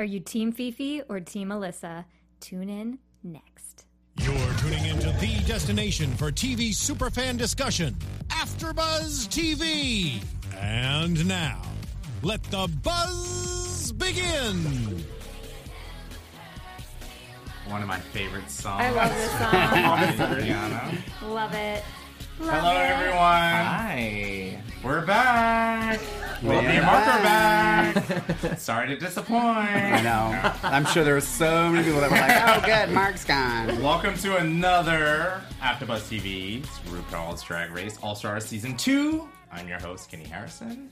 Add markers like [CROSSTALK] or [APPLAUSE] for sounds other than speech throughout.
Are you Team Fifi or Team Alyssa? Tune in next. You're tuning into the destination for TV superfan discussion, AfterBuzz TV. And now, let the buzz begin. One of my favorite songs. I love this song. [LAUGHS] Love it. Love Hello, it. everyone. Hi. We're back. And Mark are back. [LAUGHS] Sorry to disappoint. I know. I'm sure there were so many people that were like, "Oh, good, Mark's gone." Welcome to another AfterBuzz TV RuPaul's Drag Race All Stars Season 2. I'm your host, Kenny Harrison.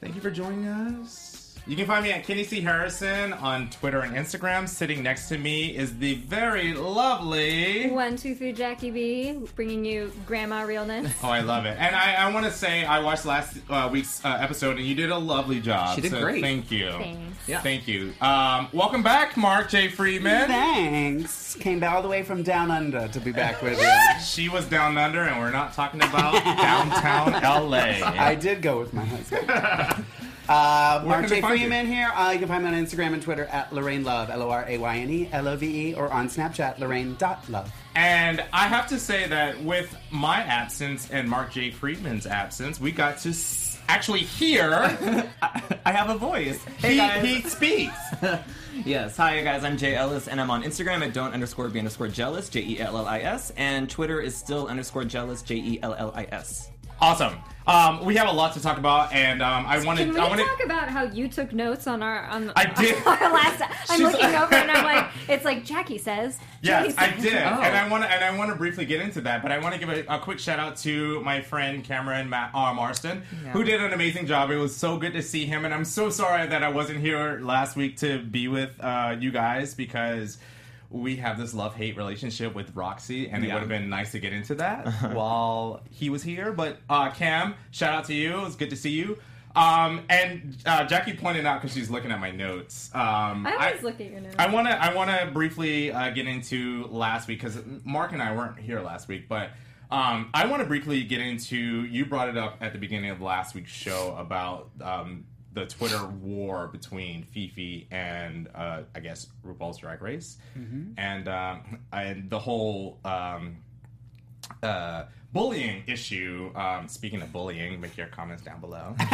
Thank you for joining us. You can find me at Kenny C. Harrison on Twitter and Instagram. Sitting next to me is the very lovely. One, two, three, Jackie B, bringing you grandma realness. Oh, I love it. And I, I want to say I watched last uh, week's uh, episode and you did a lovely job. She did so great. Thank you. Thanks. Yeah. Thank you. Um, welcome back, Mark J. Friedman. Thanks. Came all the way from down under to be back with you. [LAUGHS] She was down under, and we're not talking about [LAUGHS] downtown LA. I did go with my husband. [LAUGHS] Uh, Where Mark J. Freeman here. Uh, you can find me on Instagram and Twitter at Lorayne Love, L O R A Y N E L O V E, or on Snapchat, Lorraine.love. And I have to say that with my absence and Mark J. Friedman's absence, we got to s- actually hear [LAUGHS] I have a voice. Hey he, guys. he speaks. [LAUGHS] yes, hi you guys. I'm Jay Ellis, and I'm on Instagram at don't underscore be underscore jealous, J E L L I S, and Twitter is still underscore jealous, J E L L I S. Awesome. Um, we have a lot to talk about, and um, I wanted. Can we I wanted. talk about how you took notes on our on I did. [LAUGHS] our last? I'm She's looking over and I'm like, [LAUGHS] it's like Jackie says. Yes, Jackie I did, Oh. and I want to and I want to briefly get into that, but I want to give a, a quick shout out to my friend Cameron Ma- uh, Marston, who did an amazing job. It was so good to see him, and I'm so sorry that I wasn't here last week to be with uh, you guys because we have this love hate relationship with Roxy, and it Yeah. would have been nice to get into that [LAUGHS] while he was here. But uh, Cam, shout out to you. It was good to see you. Um, and uh, Jackie pointed out because she's looking at my notes. Um, I always look at your notes. I want to I want to briefly uh, get into last week because Mark and I weren't here last week, but um, I want to briefly get into. You brought it up at the beginning of last week's show about um, the Twitter war between Fifi and uh, I guess RuPaul's Drag Race, and um, and the whole. Um, uh, bullying issue. Um, speaking of bullying, make your comments down below. [LAUGHS]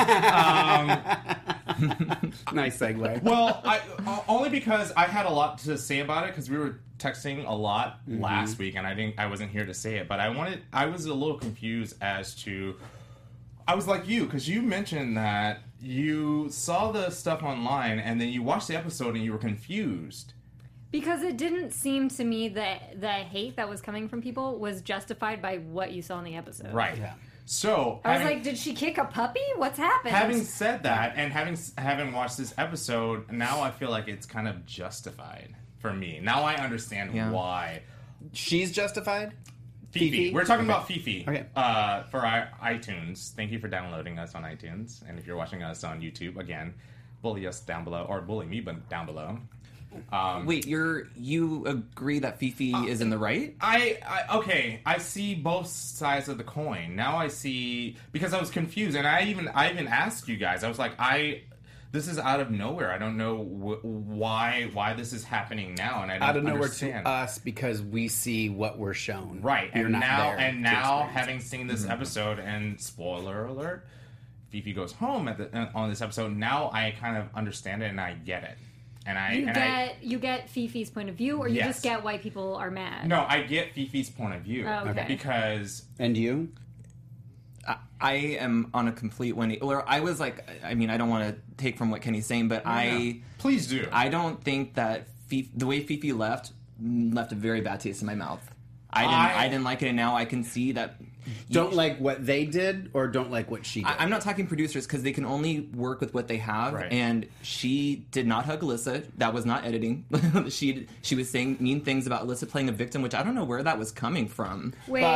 Nice segue. Well, I only because I had a lot to say about it because we were texting a lot last week, and I didn't. I wasn't here to say it, but I wanted. I was a little confused as to. I was like you because you mentioned that you saw the stuff online and then you watched the episode and you were confused. Because it didn't seem to me that the hate that was coming from people was justified by what you saw in the episode. Right. Yeah. So I was like, did she kick a puppy? What's happened? Having said that, and having having watched this episode, now I feel like it's kind of justified for me. Now I understand Yeah. why. She's justified. Fifi. Fifi? We're talking Okay. about Fifi. Okay. Uh, for our iTunes. Thank you for downloading us on iTunes, and if you're watching us on YouTube, again, bully us down below, or bully me, but down below. Um, Wait, you're you agree that Fifi is in the right? I, I okay. I see both sides of the coin. Now I see because I was confused, and I even I even asked you guys. I was like, I this is out of nowhere. I don't know wh- why why this is happening now, and I don't Out of nowhere understand. to us because we see what we're shown. right? You're and not now and now having seen this mm-hmm. episode, and spoiler alert, Fifi goes home at the uh, on this episode. Now I kind of understand it and I get it, and I you and get I. you get Fifi's point of view, or you Yes. just get why people are mad. No, I get Fifi's point of view Oh, okay. because And you? I, am on a complete Wendy. Or I was like, I mean, I don't want to take from what Kenny's saying, but I please do. I don't think that Fifi, the way Fifi left left a very bad taste in my mouth. I didn't. I- I, didn't like it, and now I can see that. Don't like what they did or don't like what she did? I, I'm not talking producers because they can only work with what they have, Right. and she did not hug Alyssa. That was not editing. [LAUGHS] she she was saying mean things about Alyssa playing a victim, which I don't know where that was coming from. Wait, but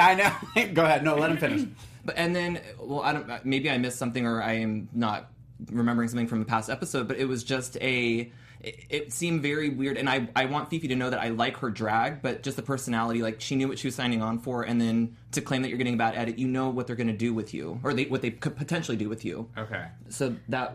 I know. [LAUGHS] Go ahead. No, let him finish. [CLEARS THROAT] But and then, well, I don't. Maybe I missed something, or I am not remembering something from a past episode. But it was just a. It, it seemed very weird, and I I want Fifi to know that I like her drag, but just the personality. Like she knew what she was signing on for, and then to claim that you're getting a bad edit, you know what they're going to do with you, or they what they could potentially do with you. okay. So that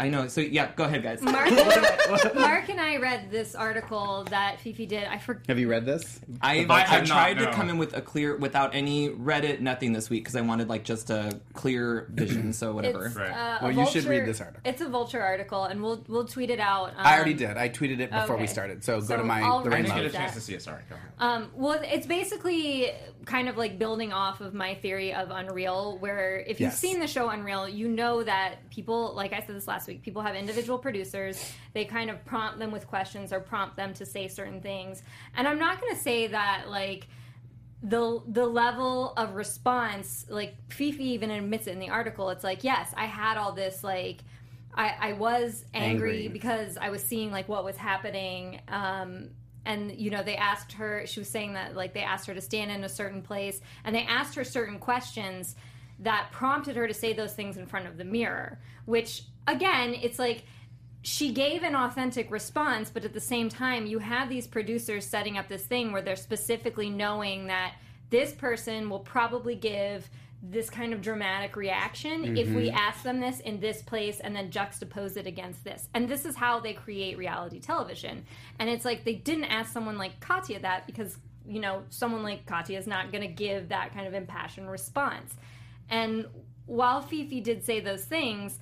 I know. So yeah, go ahead, guys. Mark, [LAUGHS] Mark and I read this article that Fifi did. I forget. Have you read this? I, I I, not, tried no. to come in with a clear, without any Reddit, nothing this week because I wanted like just a clear [CLEARS THROAT] vision. So whatever. It's, Right. uh, a Well, you should read this article. It's a vulture article, and we'll we'll tweet it out. I already um, did. I tweeted it before we started. So, So go to my I'll I didn't get a chance that. to see it. Sorry. Go ahead. Um, well, it's basically kind of like building off of my theory of Unreal, where if you've seen the show Unreal, you know that people, like I said this last week, people have individual producers. They kind of prompt them with questions or prompt them to say certain things. And I'm not going to say that, like, the the level of response like Fifi even admits it in the article it's like yes I had all this like I, I was angry, Angry. because I was seeing like what was happening um and you know they asked her she was saying that like they asked her to stand in a certain place and they asked her certain questions that prompted her to say those things in front of the mirror which again it's like she gave an authentic response, but at the same time, you have these producers setting up this thing where they're specifically knowing that this person will probably give this kind of dramatic reaction if we mm-hmm. ask them this in this place and then juxtapose it against this. And this is how they create reality television. And it's like they didn't ask someone like Katya that because, you know, someone like Katya is not going to give that kind of impassioned response. And while Fifi did say those things,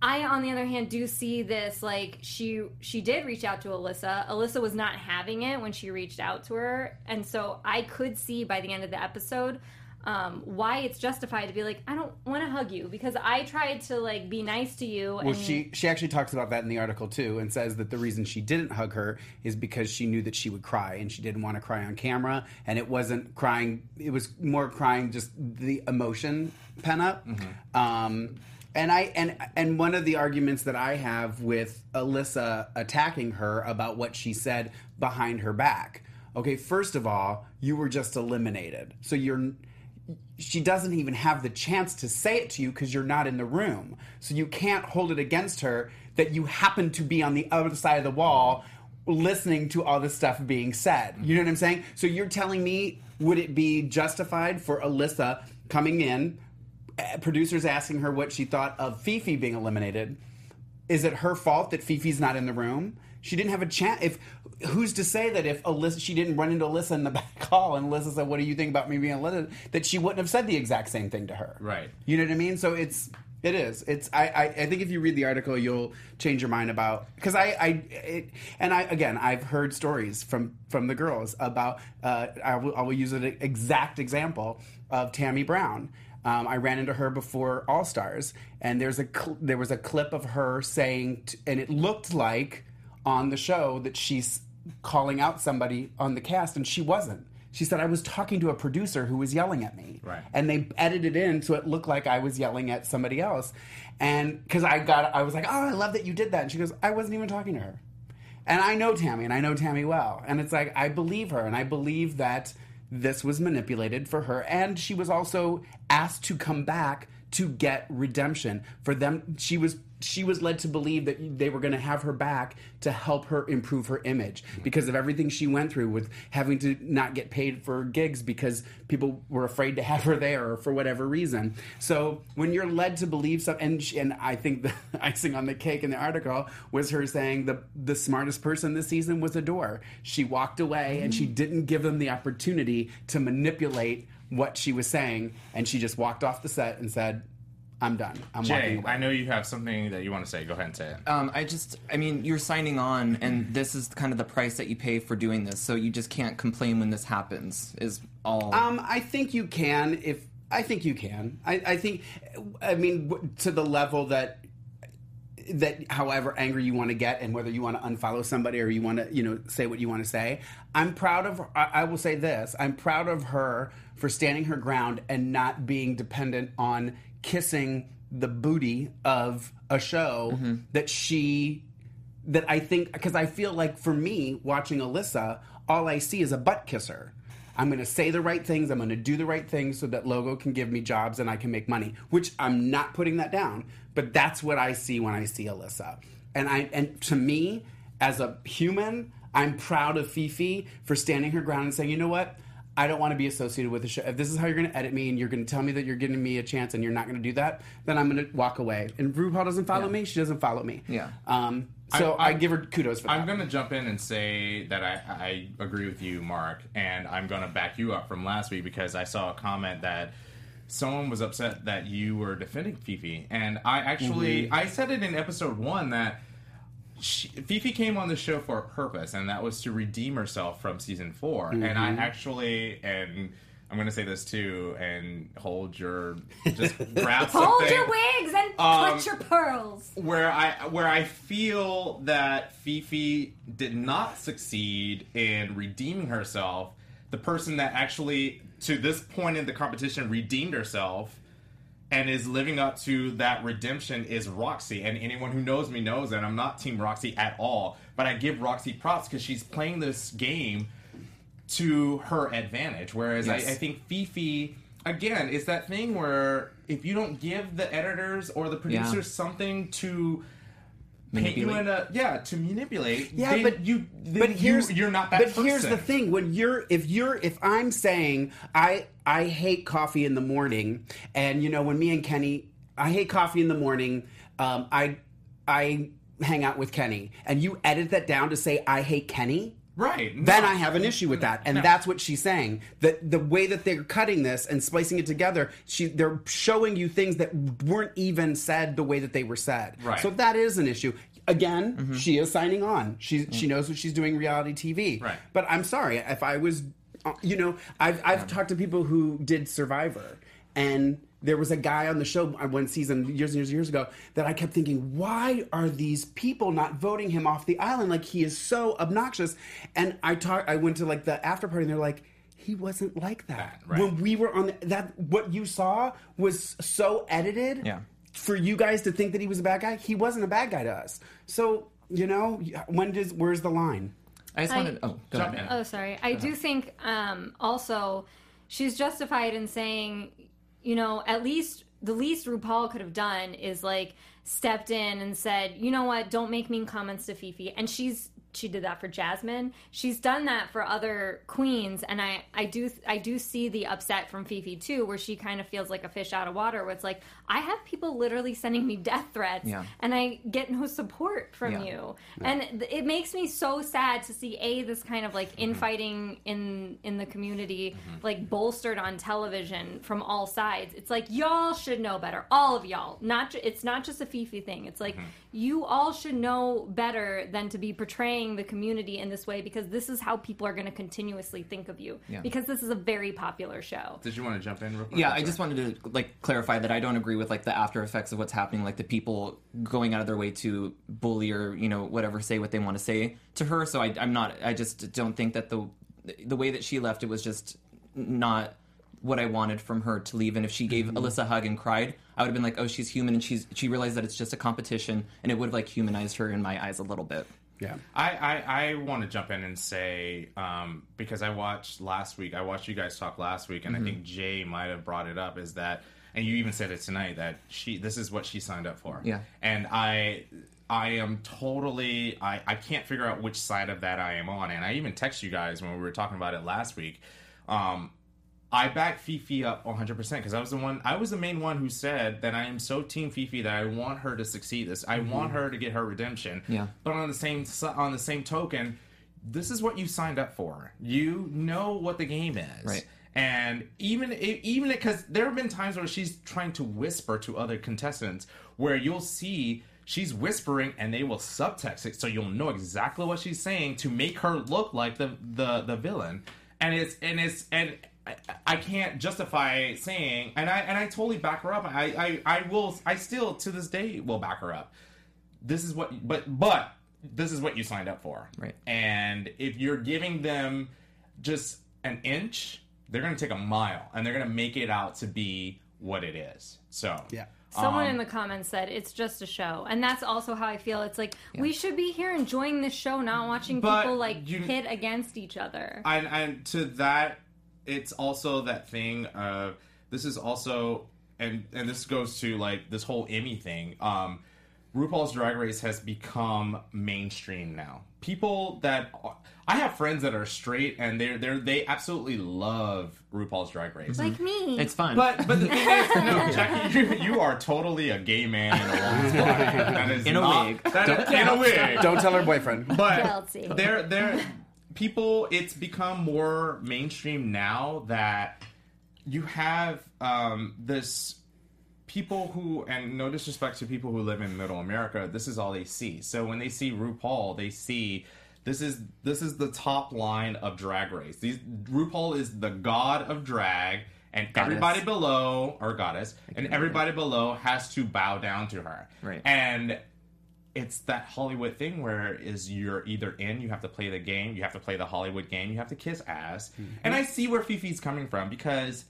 I, on the other hand, do see this like she she did reach out to Alyssa. Alyssa was not having it when she reached out to her, and so I could see by the end of the episode um, why it's justified to be like, I don't want to hug you because I tried to like be nice to you. Well, and she she actually talks about that in the article too, and says that the reason she didn't hug her is because she knew that she would cry, and she didn't want to cry on camera, and it wasn't crying; it was more crying just the emotion pen up. Um, and I and and one of the arguments that I have with Alyssa attacking her about what she said behind her back. Okay, first of all, you were just eliminated, so you're she doesn't even have the chance to say it to you because you're not in the room. So you can't hold it against her that you happen to be on the other side of the wall listening to all this stuff being said. You know what I'm saying? So you're telling me would it be justified for Alyssa coming in, eh, producers asking her what she thought of Fifi being eliminated? Is it her fault that Fifi's not in the room? She didn't have a chance. If who's to say that if Alyssa, she didn't run into Alyssa in the [LAUGHS] back hall and Alyssa said, "What do you think about me being eliminated?" That she wouldn't have said the exact same thing to her. Right. You know what I mean? So it's it is. It's I I, I think if you read the article, you'll change your mind about because I I it, and I again I've heard stories from from the girls about uh, I will I will use an exact example of Tammy Brown. Um, I ran into her before All Stars, and there's a cl- there was a clip of her saying, t- and it looked like on the show that she's calling out somebody on the cast, and she wasn't. She said I was talking to a producer who was yelling at me, Right. and they edited in so it looked like I was yelling at somebody else, and because I got, I was like, oh, I love that you did that, and she goes, I wasn't even talking to her. And I know Tammy, and I know Tammy well. And it's like, I believe her, and I believe that this was manipulated for her. And she was also asked to come back to get redemption. For them, she was she was led to believe that they were going to have her back to help her improve her image because of everything she went through with having to not get paid for gigs because people were afraid to have her there or for whatever reason. So when you're led to believe something, and, she- and I think the [LAUGHS] icing on the cake in the article was her saying the the smartest person this season was Adore. She walked away and she mm. didn't give them the opportunity to manipulate what she was saying, and she just walked off the set and said, "I'm done. I'm walking Jay. I know you have something that you want to say. Go ahead and say it. Um, I just, I mean, you're signing on, and this is kind of the price that you pay for doing this. So you just can't complain when this happens. Is all. Um, I think you can. If I think you can. I, I think. I mean, to the level that that however angry you want to get and whether you want to unfollow somebody or you want to you know say what you want to say i'm proud of I, I will say this i'm proud of her for standing her ground and not being dependent on kissing the booty of a show mm-hmm. that she that I think because I feel like for me watching Alyssa, all I see is a butt kisser. I'm going to say the right things. I'm going to do the right things so that Logo can give me jobs and I can make money. Which I'm not putting that down, but that's what I see when I see Alyssa. And I and to me, as a human, I'm proud of Fifi for standing her ground and saying, you know what. I don't want to be associated with the show. If this is how you're going to edit me and you're going to tell me that you're giving me a chance and you're not going to do that, then I'm going to walk away. And RuPaul doesn't follow me. She doesn't follow me. Yeah. Um, so I, I- give her kudos for that. I'm going to jump in and say that I, I agree with you, Mark, and I'm going to back you up from last week because I saw a comment that someone was upset that you were defending Fifi, and I actually I said it in episode one that she, Fifi came on the show for a purpose, and that was to redeem herself from season 4 And I actually and. I'm going to say this too, and hold your just [LAUGHS] grab Hold your wigs and Um, clutch your pearls. where I where I feel that Fifi did not succeed in redeeming herself, the person that actually to this point in the competition redeemed herself and is living up to that redemption is Roxy. And anyone who knows me knows that I'm not Team Roxy at all. But I give Roxy props because she's playing this game to her advantage. Whereas Yes. I, I think Fifi, again, it's that thing where if you don't give the editors or the producers something to paint you in a yeah to manipulate, Yeah, but you but here's you, you're not that. But person. here's the thing: when you're if you're if I'm saying I I hate coffee in the morning, and you know when me and Kenny, I hate coffee in the morning. Um, I I hang out with Kenny, and you edit that down to say I hate Kenny. Right? Then. I have an issue with that, and No. that's what she's saying. That the way that they're cutting this and splicing it together, she they're showing you things that weren't even said the way that they were said. Right. So that is an issue. Again, she is signing on. She she knows what she's doing reality TV. Right. But I'm sorry if I was, uh, you know, I've I've talked to people who did Survivor, and there was a guy on the show one season years and years and years ago that I kept thinking, why are these people not voting him off the island? Like he is so obnoxious. And I talked, I went to like the after party, and they're like. He wasn't like that. Right. When we were on the, that, what you saw was so edited Yeah. for you guys to think that he was a bad guy. He wasn't a bad guy to us. So you know, when does where's the line? I just I- wanted. Oh, go Jump ahead. in. Oh, sorry. I do think um, also she's justified in saying, you know, at least the least RuPaul could have done is like stepped in and said, you know what, don't make mean comments to Fifi. And she's she did that for Jasmine. She's done that for other queens, and I I do I do see the upset from Fifi too, where she kind of feels like a fish out of water. Where it's like I have people literally sending me death threats, Yeah. and I get no support from Yeah. you, and th- it makes me so sad to see a this kind of like Mm-hmm. infighting in in the community like bolstered on television from all sides. It's like y'all should know better, all of y'all. Not ju- it's not just a Fifi thing. It's like you all should know better than to be portraying the community in this way because this is how people are going to continuously think of you. Yeah. Because this is a very popular show. Did you want to jump in? Real quick? Yeah, I'm I sorry. just wanted to like clarify that I don't agree with like the after effects of what's happening, like the people going out of their way to bully or you know whatever say what they want to say to her. So I, I'm not. I just don't think that the the way that she left it was just not what I wanted from her to leave. And if she gave mm-hmm. Alyssa a hug and cried, I would have been like, oh, she's human, and she's she realized that it's just a competition, and it would have like humanized her in my eyes a little bit. Yeah. I, I, I want to jump in and say um, because I watched last week. I watched you guys talk last week, and I think Jay might have brought it up. Is that and you even said it tonight that she this is what she signed up for. Yeah. and I I am totally I I can't figure out which side of that I am on, and I even text you guys when we were talking about it last week. Um, I back Fifi up 100% because I was the one, I was the main one who said that I am so team Fifi that I want her to succeed. This, I want mm-hmm. her to get her redemption. Yeah. But on the same on the same token, this is what you signed up for. You know what the game is. Right. And even even because there have been times where she's trying to whisper to other contestants, where you'll see she's whispering and they will subtext it, so you'll know exactly what she's saying to make her look like the the the villain. And it's and it's and I, I can't justify saying, and I and I totally back her up. I, I I will. I still to this day will back her up. This is what, but but this is what you signed up for, Right. And if you're giving them just an inch, they're going to take a mile, and they're going to make it out to be what it is. So Yeah. Someone Um, in the comments said it's just a show, and that's also how I feel. It's like we should be here enjoying this show, not watching But people like you- hit against each other. and and to that it's also that thing of this is also and and this goes to like this whole emmy thing um RuPaul's Drag Race has become mainstream now. People that I have friends that are straight and they're they are they absolutely love RuPaul's Drag Race. like me. It's fun. But but the thing is, no, [LAUGHS] Jackie, you, you are totally a gay man in a woman's [LAUGHS] body. That is In a not, wig. That, in a wig. Don't tell her boyfriend. But Guilty. they're they're people. It's become more mainstream now that you have um, this people who, and no disrespect to people who live in Middle America, this is all they see. So when they see RuPaul, they see. This is this is the top line of Drag Race. These RuPaul is the god of drag, and Goddess. everybody below, or goddess, and everybody below has to bow down to her. Right. And it's that Hollywood thing where is you're either in, you have to play the game, you have to play the Hollywood game, you have to kiss ass. Mm-hmm. And I see where Fifi's coming from because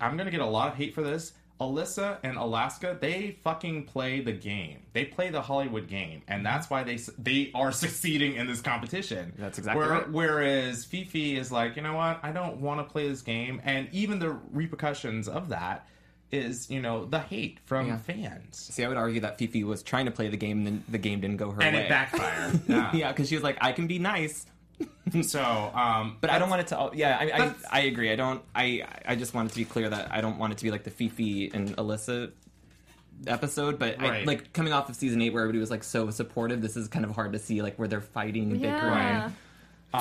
I'm gonna get a lot of hate for this. Alyssa and Alaska, they fucking play the game. They play the Hollywood game, and mm-hmm. that's why they they are [LAUGHS] succeeding in this competition. That's exactly Where- right. Whereas Fifi is like, you know what? I don't want to play this game, and even the repercussions of that is, you know, the hate from Yeah. fans, See, I would argue that Fifi was trying to play the game, and then the game didn't go her and way. And it backfired. [LAUGHS] Yeah. yeah, because she was like, "I can be nice, [LAUGHS] So, um, but I don't want it to." Yeah, I, I, I agree. I don't. I I just want it to be clear that I don't want it to be like the Fifi and Alyssa episode. But I, like coming off of season eight, where everybody was like so supportive, this is kind of hard to see like where they're fighting and bickering. yeah.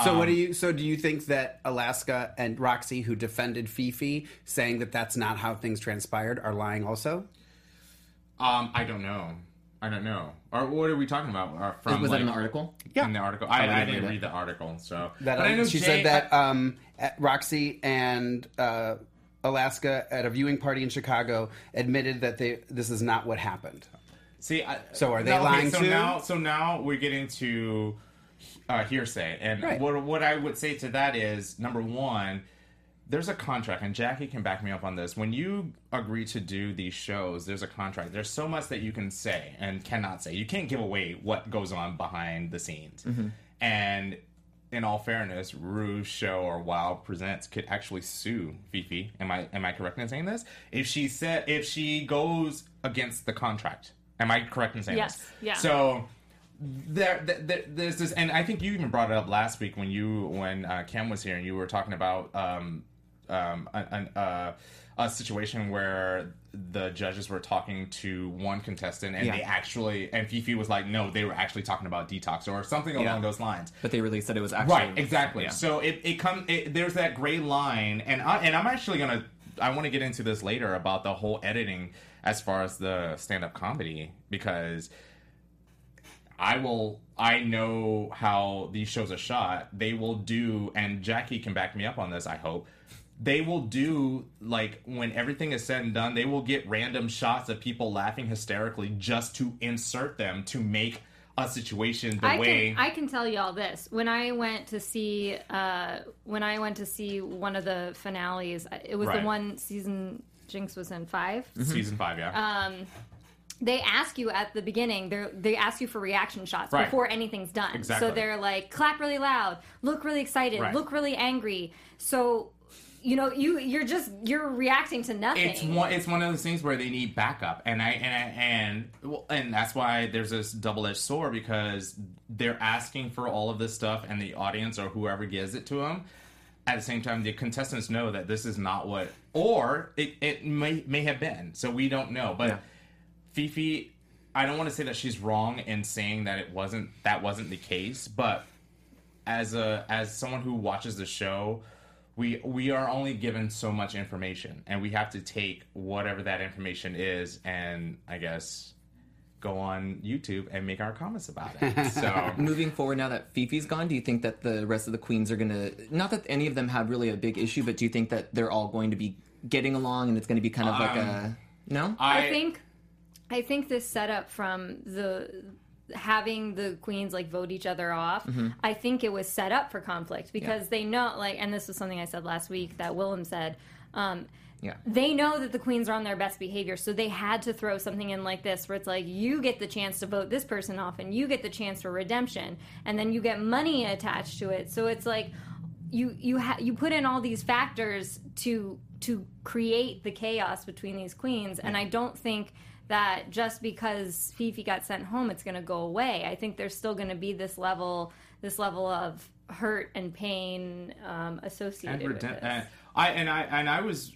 So what do you? So do you think that Alaska and Roxy, who defended Fifi, saying that that's not how things transpired, are lying also? Um, I don't know. I don't know. Or what are we talking about? Uh, from was that like, in the article? In the article, I, I I, didn't didn't read read it. the article, so That But I know she Jay- said that um, Roxy and uh, Alaska at a viewing party in Chicago admitted that they this is not what happened. See, I, So are they no, okay, lying so too? Now, so now we're getting to uh, hearsay, and Right. what what I would say to that is number one, there's a contract, and Jackie can back me up on this. When you agree to do these shows, there's a contract. There's so much that you can say and cannot say. You can't give away what goes on behind the scenes, Mm-hmm. and. In all fairness, Rue's show or Wild Presents could actually sue Fifi. Am I am I correct in saying this? If she said if she goes against the contract, am I correct in saying Yes, this? yeah. So there, there, there's this, and I think you even brought it up last week when you when uh, Cam was here and you were talking about um, um, an, uh, a situation where the judges were talking to one contestant and Yeah. they actually and Fifi was like, no, they were actually talking about detox or something along Yeah. those lines. But they released that it was actually Right, exactly. Yeah. So it, it comes. There's that gray line, and I, and I'm actually gonna. I want to get into this later about the whole editing as far as the stand-up comedy because I will. I know how these shows are shot. They will do, and Jackie can back me up on this. I hope they will do like when everything is said and done. They will get random shots of people laughing hysterically just to insert them to make a situation the I way. can I can tell y'all this. When I went to see uh, when I went to see one of the finales, it was Right. the one season Jinkx was in 5 Season five, yeah. They ask you at the beginning. They they ask you for reaction shots Right. before anything's done. Exactly. So they're like, clap really loud, look really excited, Right. look really angry. So you know you you're just you're reacting to nothing. it's one it's one of those things where they need backup and i and I, and well, and that's why there's this double-edged sword because they're asking for all of this stuff and the audience or whoever gives it to them at the same time the contestants know that this is not what or it, it may may have been so we don't know but Yeah. Fifi i don't want to say that she's wrong in saying that it wasn't that wasn't the case but as a as someone who watches the show we we are only given so much information and we have to take whatever that information is and i guess go on youtube and make our comments about it [LAUGHS] so Moving forward, now that Fifi's gone, do you think that the rest of the queens are gonna? Not that any of them had really a big issue, but do you think that they're all going to be getting along, and it's going to be kind of like um, a no? I think I think this setup from the having the queens like vote each other off, Mm-hmm. I think it was set up for conflict because they know like, and this was something I said last week that Willam said. Um, Yeah. they know that the queens are on their best behavior, so they had to throw something in like this, where it's like you get the chance to vote this person off, and you get the chance for redemption, and then you get money attached to it. So it's like you you ha- you put in all these factors to to create the chaos between these queens, and I don't think that just because Fifi got sent home, it's going to go away. I think there's still going to be this level this level of hurt and pain um, associated and with this. uh, I and I and I was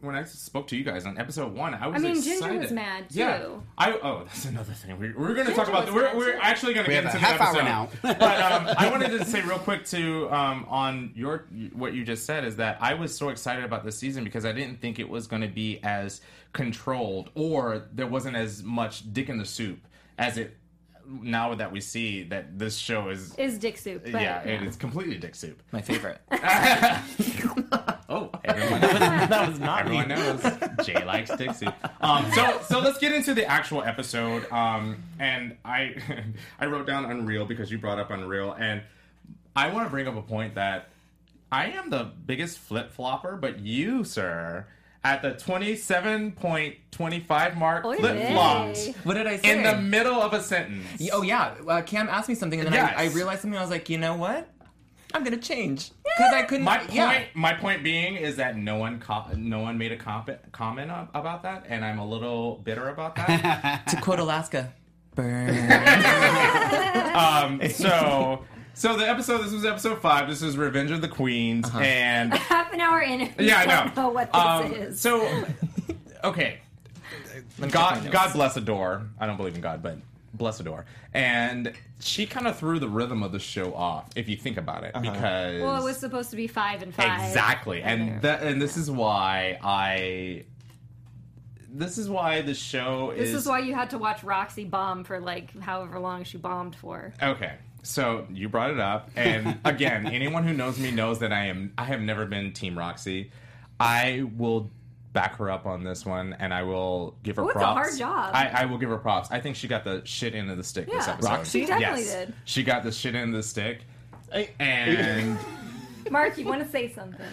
when I spoke to you guys on episode one. I was. Excited. I mean, excited. Ginger was mad, too. Yeah. too. I oh, that's another thing. We, we're going to talk about. was We're, we're actually going to get have into a the half hour now. [LAUGHS] but um, I wanted to say real quick to um, on your what you just said is that I was so excited about this season because I didn't think it was going to be as controlled or there wasn't as much dick in the soup as it now that we see that this show is. is dick soup. But, yeah, it is completely dick soup. My favorite. [LAUGHS] [LAUGHS] Oh, everyone knows. that was not Everyone me. knows Jay likes Dixie. Um, so so let's get into the actual episode. Um, and I [LAUGHS] I wrote down Unreal because you brought up Unreal, and I want to bring up a point that I am the biggest flip flopper, but you, sir, at the twenty seven point twenty five mark, Oy flip flopped. What did I say? in the middle of a sentence. Oh yeah, uh, Cam asked me something, and then I, I realized something. I was like, you know what? I'm gonna change because I couldn't. My point, yeah. my point being, is that no one, co- no one made a comp- comment ab- about that, and I'm a little bitter about that. [LAUGHS] to quote Alaska, burn. [LAUGHS] Um, [LAUGHS] so, so the episode. This was episode five. This is Revenge of the Queens, and half an hour in. and we yeah, I know. know what this Um, is. So, okay, God, God bless Adore. I don't believe in God, but bless Adore. And she kind of threw the rhythm of the show off, if you think about it, uh-huh. because well, it was supposed to be five and five. exactly, and that, and this is why I. This is why the show This is why you had to watch Roxy bomb for like however long she bombed for. Okay. So you brought it up, and [LAUGHS] again, anyone who knows me knows that I am. I have never been Team Roxy. I will back her up on this one, and I will give her Oh, it's a props. hard job. I, I will give her props. I think she got the shit into the stick this Yeah. episode. Roxy? She definitely yes. did. She got the shit into the stick, and [LAUGHS] Mark, you want to say something?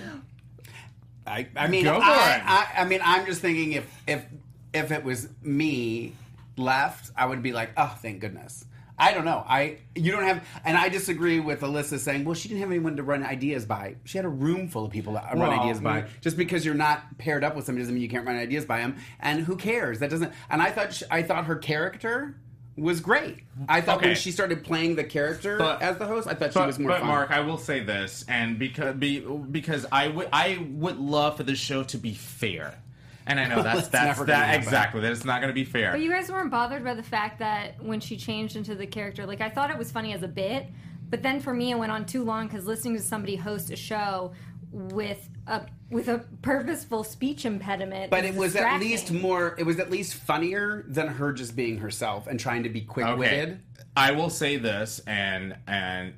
I, I mean, Go for I, it. I, I mean, I'm just thinking if if if it was me left, I would be like, oh, thank goodness. I don't know. I you don't have, and I disagree with Alyssa saying, well, she didn't have anyone to run ideas by. She had a room full of people to run Well, ideas by. Just because you're not paired up with somebody doesn't mean you can't run ideas by them. And who cares? That doesn't. And I thought she, I thought her character was great. I thought Okay. when she started playing the character But- as the host, I thought she was more but fun. Mark, I will say this, and because be, because I would I would love for the show to be fair, and I know that's It's that's never that happen. exactly that it's not going to be fair. But you guys weren't bothered by the fact that when she changed into the character, like I thought it was funny as a bit, but then for me it went on too long because listening to somebody host a show with a with a purposeful speech impediment. But it was at least more. It was at least funnier than her just being herself and trying to be quick witted. I will say this, and and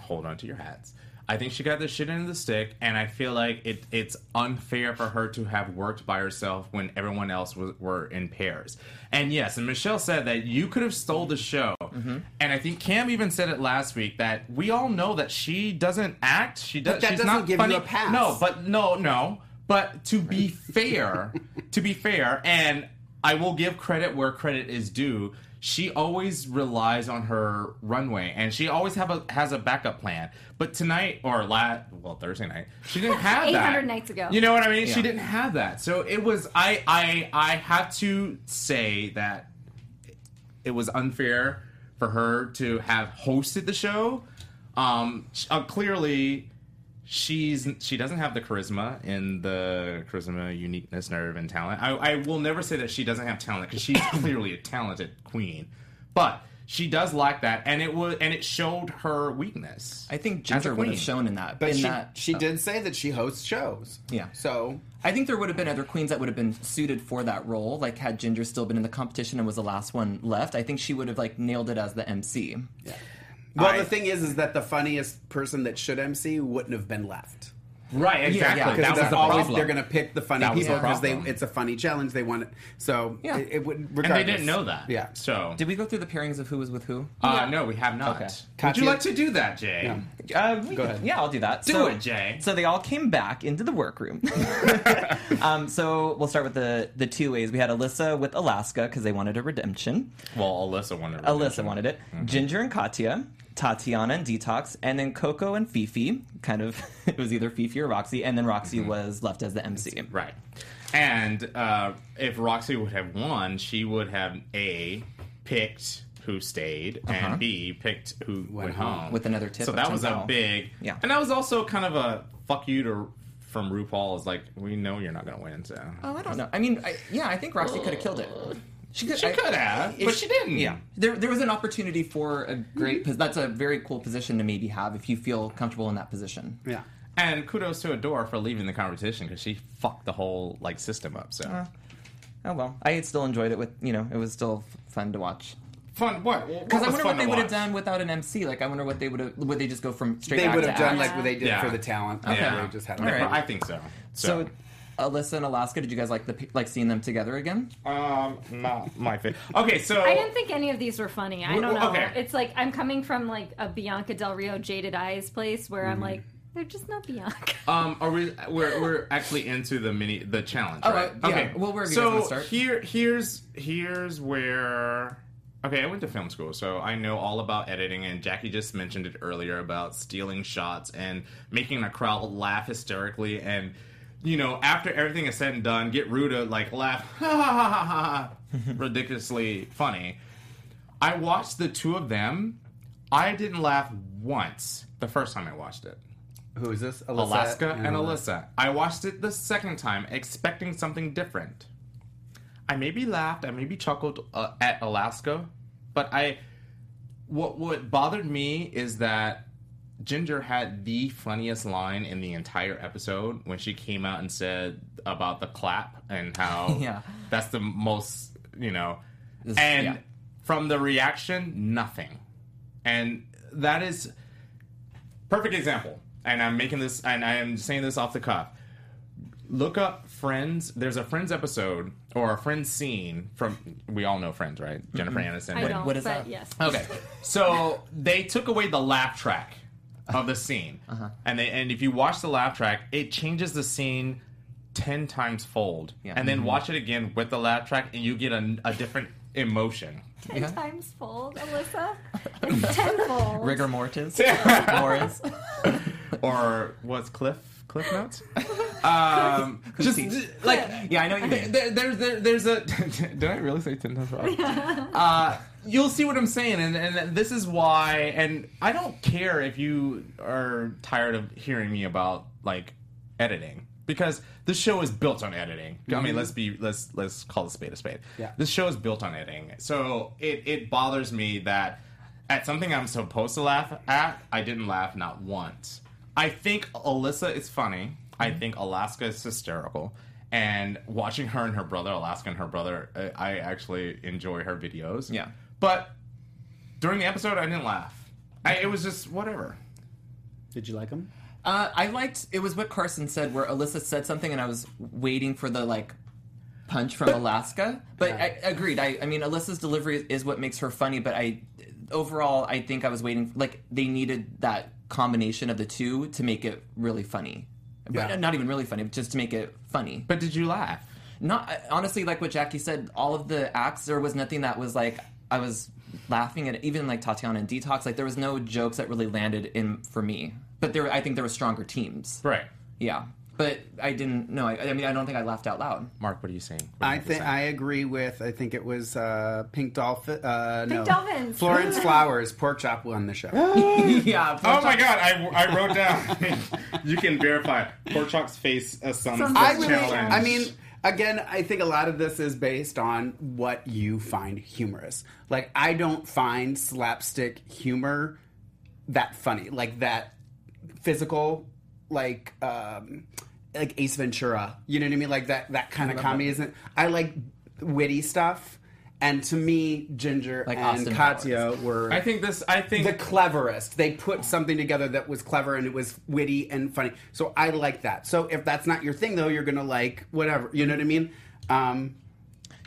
hold on to your hats. I think she got the shit into the stick, and I feel like it, it's unfair for her to have worked by herself when everyone else was, were in pairs. And yes, and Michelle said that you could have stole the show, Mm-hmm. and I think Cam even said it last week that we all know that she doesn't act. She does. But that she's doesn't not give you a pass. No, but no, no. But to be fair, to be fair, and I will give credit where credit is due. She always relies on her runway, and she always have a has a backup plan. But tonight or last, well Thursday night, she didn't [LAUGHS] have that. 800 nights ago. You know what I mean? She didn't have that. So it was. I I I have to say that it was unfair for her to have hosted the show. Um, uh, clearly, she's she doesn't have the charisma in the charisma, uniqueness, nerve, and talent. I, I will never say that she doesn't have talent because she's [COUGHS] clearly a talented queen, but she does lack that, and it was and it showed her weakness. I think Ginger would have shown in that. But in she that, she uh, did say that she hosts shows. Yeah. So I think there would have been other queens that would have been suited for that role. Like had Ginger still been in the competition and was the last one left, I think she would have like nailed it as the MC. Well, I- the thing is, is that the funniest person that should MC wouldn't have been left. Right, exactly. yeah, that because was that's the always problem. they're going to pick the funny That was people the because they problem. it's a funny challenge. They want it, so Yeah. it, it would. and they didn't know that. Yeah. So Did we go through the pairings of who was with who? uh, no, we have not. Okay. Would Katya- you like to do that, Jay? Yeah. Uh, we Go can- ahead. Yeah, I'll do that. Do so, it, Jay. So they all came back into the workroom. [LAUGHS] [LAUGHS] um, so we'll start with the the two ways. We had Alyssa with Alaska because they wanted a redemption. Well, Alyssa wanted. Alyssa wanted it. Mm-hmm. Ginger and Katya, Tatianna and Detox, and then Coco and Fifi. Kind of, [LAUGHS] it was either Fifi or Roxy, and then Roxy Mm-hmm. was left as the MC. Right. And uh, if Roxy would have won, she would have a picked who stayed and B picked who went, home. Uh-huh. With another tip So that was a big. Yeah. And that was also kind of a fuck you to from RuPaul. Is like we know you're not going to win, so. Oh, I don't know. I mean, I, yeah, I think Roxy could have killed it. She could, She I- could have, but she didn't. Yeah, there there was an opportunity for a great. Mm-hmm. pos- That's a very cool position to maybe have if you feel comfortable in that position. Yeah. And kudos to Adore for leaving the competition because she fucked the whole like system up. So uh, Oh well, I still enjoyed it. With you know, it was still fun to watch. fun. What? Because I wonder what they would have done without an MC. Like, I wonder what they would have. Would they just go from straight? They would have done act? like what they did Yeah. for the talent. Okay. Yeah. Just had All right. I think so. So, Alyssa and Alaska, did you guys like the like seeing them together again? um, not my favorite. Okay, so I didn't think any of these were funny. I don't know. okay. It's like I'm coming from like a Bianca Del Rio jaded eyes place where Mm-hmm. I'm like, they're just not Bianca. [LAUGHS] Um, are we? We're, we're actually into the mini the challenge, Oh, right? uh, yeah. Well, where are you so guys start? here, here's here's where. Okay, I went to film school, so I know all about editing. And Jackie just mentioned it earlier about stealing shots and making a crowd laugh hysterically. And you know, after everything is said and done, get Rue to like laugh, [LAUGHS] ha ha ha ha ha, ha, [LAUGHS] ridiculously funny. I watched the two of them. I didn't laugh once the first time I watched it. Who is this? Alyssa Alaska and Alyssa. Alyssa. I watched it the second time, expecting something different. I maybe laughed, I maybe chuckled uh, at Alaska, but I. What what bothered me is that Ginger had the funniest line in the entire episode when she came out and said about the clap and how [LAUGHS] Yeah. that's the most you know, This- and yeah. from the reaction, nothing, and that is perfect example. And I'm making this, and I am saying this off the cuff. Look up Friends. There's a Friends episode or a Friends scene from. We all know Friends, right? Jennifer mm-hmm. Aniston. I When- don't. what is but that? yes. Okay, so they took away the laugh track [LAUGHS] of the scene, Uh-huh. and they and if you watch the laugh track, it changes the scene ten times fold, Yeah. and then watch it again with the laugh track, and you get a, a different emotion. Ten times fold, Alyssa. [LAUGHS] It's tenfold. Rigor mortis. [LAUGHS] Morris. Or what's Cliff Cliff Notes? Um, [LAUGHS] just like Yeah, I know what you mean. there, there, there- there's a. [LAUGHS] did I really say ten times wrong? uh, you'll see what I'm saying, and, and this is why. And I don't care if you are tired of hearing me about like editing because this show is built on editing. I mean, let's be let's let's call a spade a spade. Yeah. this show is built on editing, so it it bothers me that at something I'm supposed to laugh at, I didn't laugh not once. I think Alyssa is funny. I think Alaska is hysterical. And watching her and her brother, Alaska and her brother, I I actually enjoy her videos. Yeah. But during the episode, I didn't laugh. I, it was just whatever. Did you like him? Uh, I liked it was what Carson said, where Alyssa said something, and I was waiting for the like punch from Alaska. But I agreed. I, I mean, Alyssa's delivery is what makes her funny. But I overall, I think I was waiting. Like they needed that combination of the two to make it really funny. But not even really funny, just to make it funny. But did you laugh? Not honestly, like what Jackie said. All of the acts, there was nothing that was like I was laughing at. Even like Tatianna and Detox, like there was no jokes that really landed in for me. But there, I think there were stronger teams. Right. Yeah, but I didn't. No, I, I mean, I don't think I laughed out loud. Mark, what are you saying? What do you I have to think say? I agree with. I think it was uh, Pink Dolphin. Uh, no. Dolphins. Florence [LAUGHS] Flowers. Pork chop won the show. [LAUGHS] yeah. Oh my god, I, I wrote down. [LAUGHS] you can verify. Porchok's face as some Some I really. challenge. I mean, again, I think a lot of this is based on what you find humorous. Like, I don't find slapstick humor that funny. Like that physical, like um, like Ace Ventura. You know what I mean? Like that that kind of comedy isn't. I like witty stuff. And to me, Ginger Like and Austin Katya were I think this. I think the cleverest. They put something together that was clever and it was witty and funny. So I like that. So if that's not your thing, though, you're gonna like whatever. You know what I mean? Um,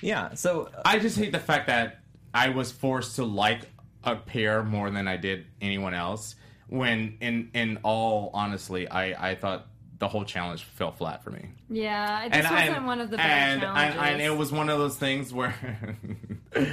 Yeah. So I just hate the fact that I was forced to like a pair more than I did anyone else. When in in all honestly, I I thought the whole challenge fell flat for me. Yeah, this I- wasn't one of the better and, challenges. and, and it was one of those things where [LAUGHS]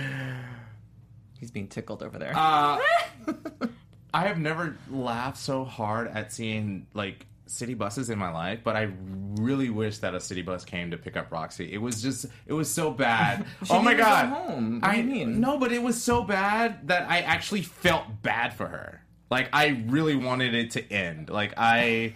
he's being tickled over there. uh, [LAUGHS] I have never laughed so hard at seeing like city buses in my life, but I really wish that a city bus came to pick up Roxy. It was just it was so bad. [LAUGHS] She oh my needed go god. home. What I do you mean? No, but it was so bad that I actually felt bad for her. Like I really wanted it to end. Like I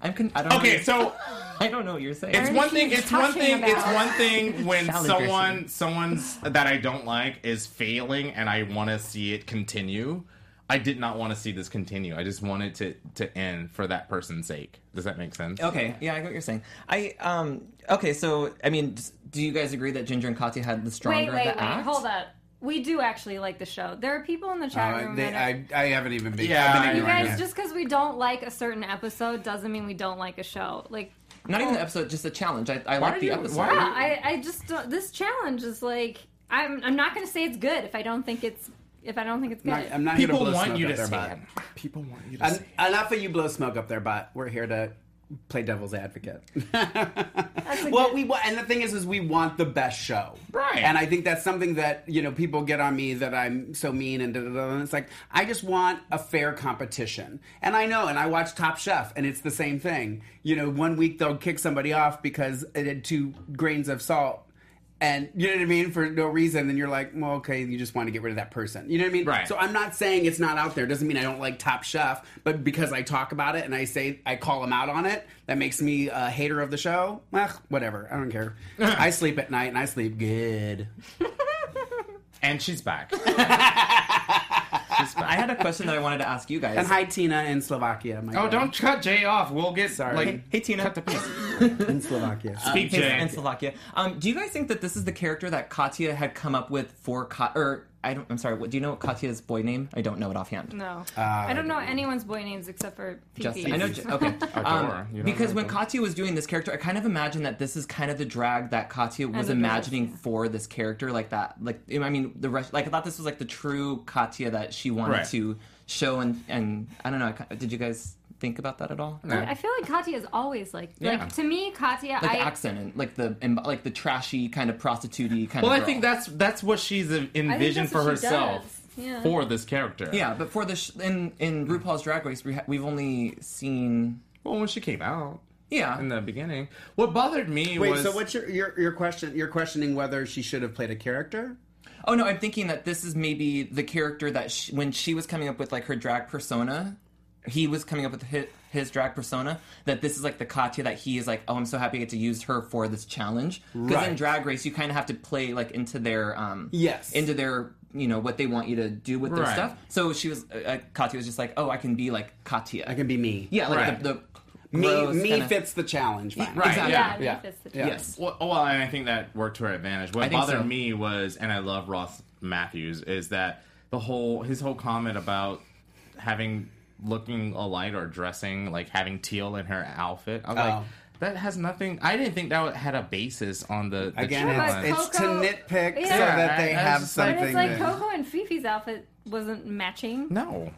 I'm con- I don't Okay, know. so [LAUGHS] I don't know what you're saying. it's What one thing. It's one talking thing. It's one thing [LAUGHS] when Salad someone, someone's that I don't like is failing, and I want to see it continue. I did not want to see this continue. I just wanted to to end for that person's sake. Does that make sense? Okay, yeah, I get what you're saying. I um okay, so I mean, do you guys agree that Ginger and Katya had the stronger wait, wait, of the wait. act? Hold up. We do actually like the show. There are people in the chat uh, room. they, that are, I, I haven't even been. Yeah, I've been I- you ignoring guys, it. just because we don't like a certain episode doesn't mean we don't like a show. Like, Not even the episode, just a challenge. I, I like are the you- episode. why yeah, I, I just don't, this challenge is like I'm. I'm not going to say it's good if I don't think it's if I don't think it's good. I'm not, I'm not People here to blow want smoke you up to their say butt. it. People want you to En- say. it. enough of you blow smoke up their butt. We're here to play devil's advocate. [LAUGHS] well, good- we wa- and the thing is, is we want the best show, Right. And I think that's something that you know people get on me that I'm so mean and da, da, da, and it's like I just want a fair competition. And I know, and I watch Top Chef, and it's the same thing. You know, one week they'll kick somebody off because it had two grains of salt. And you know what I mean for no reason, and you're like, well, okay, you just want to get rid of that person. You know what I mean? Right. So I'm not saying it's not out there. Doesn't mean I don't like Top Chef, but because I talk about it and I say I call them out on it, that makes me a hater of the show. Ugh, whatever. I don't care. [LAUGHS] I sleep at night and I sleep good. [LAUGHS] And she's back. [LAUGHS] I had a question that I wanted to ask you guys. And hi, Tina in Slovakia. My oh, God. don't cut Jay off. We'll get Sorry. like Hey, Tina. cut the piece. in Slovakia. Speak, in, Jay. in Slovakia. Um, do you guys think that this is the character that Katya had come up with for Ka- or I don't. I'm sorry. What, do you know what Katya's boy name? I don't know it offhand. no, Uh, I don't know anyone's boy names except for Phi Phi. Just, I know. Okay. [LAUGHS] Adora. Because when Adora? Katya was doing this character, I kind of imagine that this is kind of the drag that Katya was Adora, imagining yeah. for this character, like that. Like I mean, the rest. Like I thought this was like the true Katya that she wanted Right. to show, and and I don't know. I Did you guys think about that at all? I feel like Katya is always like Yeah. like to me Katya. Like I the accent and like the and, like the trashy kind of prostitutey kind Well, of. Well, I think that's that's what she's envisioned for herself. Yeah. for this character. Yeah, but for the sh- in in RuPaul's Drag Race, we ha- we've only seen Well, when she came out yeah. in the beginning, what bothered me Wait, was so what's your, your your question? You're questioning whether she should have played a character? Oh no, I'm thinking that this is maybe the character that she, when she was coming up with like her drag persona, he was coming up with his, his drag persona. That this is like the Katya that he is like, oh, I'm so happy I get to use her for this challenge. Because in Drag Race, you kind of have to play like into their um Yes. into their you know what they want you to do with their Right. stuff. So she was uh, uh, Katya was just like, oh, I can be like Katya. I can be me. yeah, like Right. the, the me me kinda- fits the challenge. Fine. Right, Exactly. yeah, yeah. me fits the Yeah. Yes. Well, well, and I think that worked to her advantage. What I bothered so. me was, and I love Ross Mathews, is that the whole his whole comment about having looking alike or dressing like having teal in her outfit. I'm Oh. like, that has nothing. I didn't think that had a basis on the, the Again, challenge. it's, it's to Coco- nitpick so that they I- I have just like- But it's like that- Coco and Phi Phi's outfit wasn't matching. no.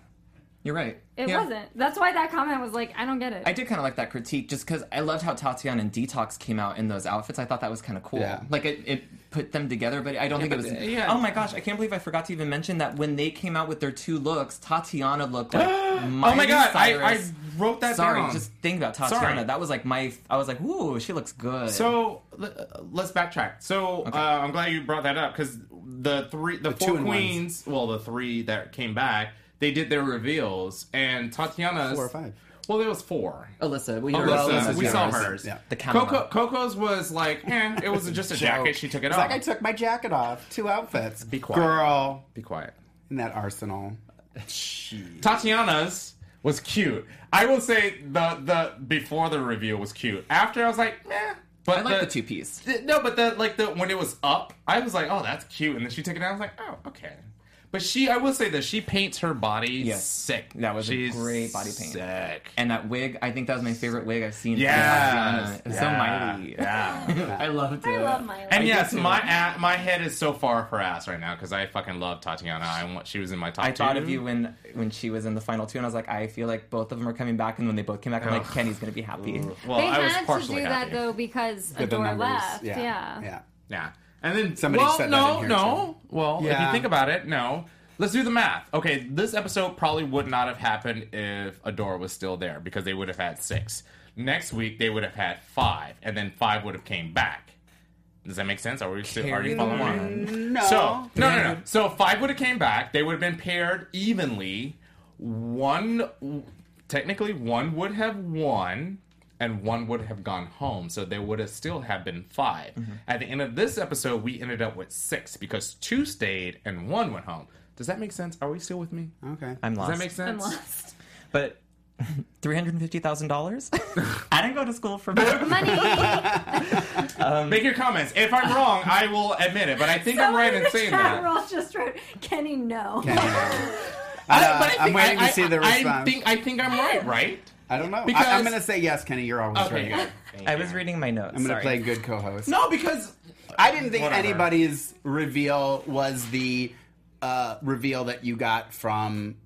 You're right. It Yeah. wasn't. That's why that comment was like, I don't get it. I did kind of like that critique just because I loved how Tatianna and Detox came out in those outfits. I thought that was kind of cool. Yeah. Like it, it put them together, but I don't think it was. uh, yeah. Oh my gosh, I can't believe I forgot to even mention that when they came out with their two looks, Tatianna looked like Miley [GASPS] oh my god, I, I wrote that Sorry, down. just think about Tatianna. Sorry. That was like my. I was like, ooh, she looks good. So l- let's backtrack. So uh, I'm glad you brought that up because the three, the, four two-in-ones. queens, well, the three that came back, they did their reveals, and Tatianna's Four or five. Well, there was four. Alyssa, we, heard Alyssa, Alyssa's we saw yours. hers. Yeah. The camera. Coco, Coco's was like, eh, it was just a [LAUGHS] jacket. She took it It's off. like I took my jacket off. Two outfits. Be quiet. girl. Be quiet. In that arsenal. Tatianna's was cute. I will say the the before the reveal was cute. After I was like, eh, But I like the, two piece. Th- No, but the like the when it was up, I was like, oh, that's cute, and then she took it down. I was like, oh, okay. But she, I will say this, she paints her body Yes. sick. That was a great body paint. Sick. And that wig, I think that was my favorite wig I've seen. from Yes. Tatianna. So mighty. Yeah. [LAUGHS] I love it. I love Miley. And do yes, my a- my head is so far up her ass right now because I fucking love Tatianna. I want she was in my top. I thought of you when when she was in the final two, and I was like, I feel like both of them are coming back, and when they both came back, I'm like, Kenny's gonna be happy. Well, they I was had to partially do happy. that though because Get the Adore numbers. left. Yeah. Yeah. Yeah. Yeah. And then Somebody well, said that no, in here, no. Well, if you think about it, no. Let's do the math. Okay, this episode probably would not have happened if Adora was still there because they would have had six. Next week they would have had five, and then five would have came back. Does that make sense? Are we still? Are you Carry following me? on. No. So no, no, no. So five would have came back. They would have been paired evenly. One, technically, one would have won, and one would have gone home. So there would have still have been 5 At the end of this episode, we ended up with six because two stayed and one went home. Does that make sense? Are we still with me? Okay. I'm lost. Does that make sense? I'm lost. But [LAUGHS] three hundred fifty thousand dollars. [LAUGHS] I didn't go to school for that. [LAUGHS] Money. Make your comments. If I'm wrong, I will admit it. But I think I'm right in saying that. Roll just wrote, Kenny, no. Okay. I- Uh, but I I'm waiting I- to see the I- I think I think I'm right. Right? I don't know. Because- I, am going to say yes, Kenny. You're always Okay. right. I was reading my notes. I'm going to play good co-host. No, because I didn't think Whatever. anybody's reveal was the uh, reveal that you got from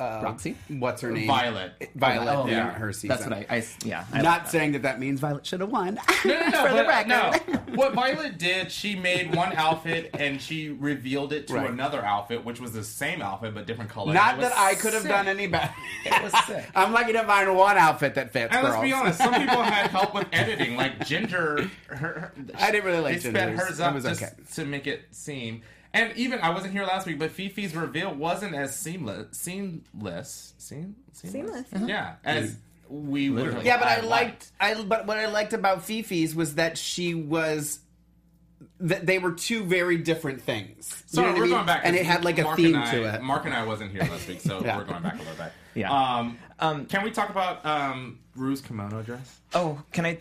uh, Roxxxy? What's her name? Violet. Violet. Oh, yeah. her season. That's what I. I yeah. I Not like saying that that means Violet should have won. No, no, no. [LAUGHS] For the but, record. no. [LAUGHS] What Violet did, she made one outfit and she revealed it to Right. another outfit, which was the same outfit but different color. Not that I could have done any better. [LAUGHS] It was sick. I'm lucky to find one outfit that fits. And let's be honest, some people had help with editing, like Ginger. Her, her, I didn't really like They sped Ginger's. hers It up was just okay. to make it seem. And even I wasn't here last week, but Phi Phi's reveal wasn't as seamless, seamless, seam, seamless, Seamless. yeah, as we would. Literally. Yeah, but I liked I but what I liked about Phi Phi's was that she was that they were two very different things. You So know what I we're mean? going back, and it had like a theme I- to it. Mark and I wasn't here last week, so [LAUGHS] Yeah. we're going back a little bit. Yeah. Um, Um, can we talk about um, Ru's kimono dress? Oh, can I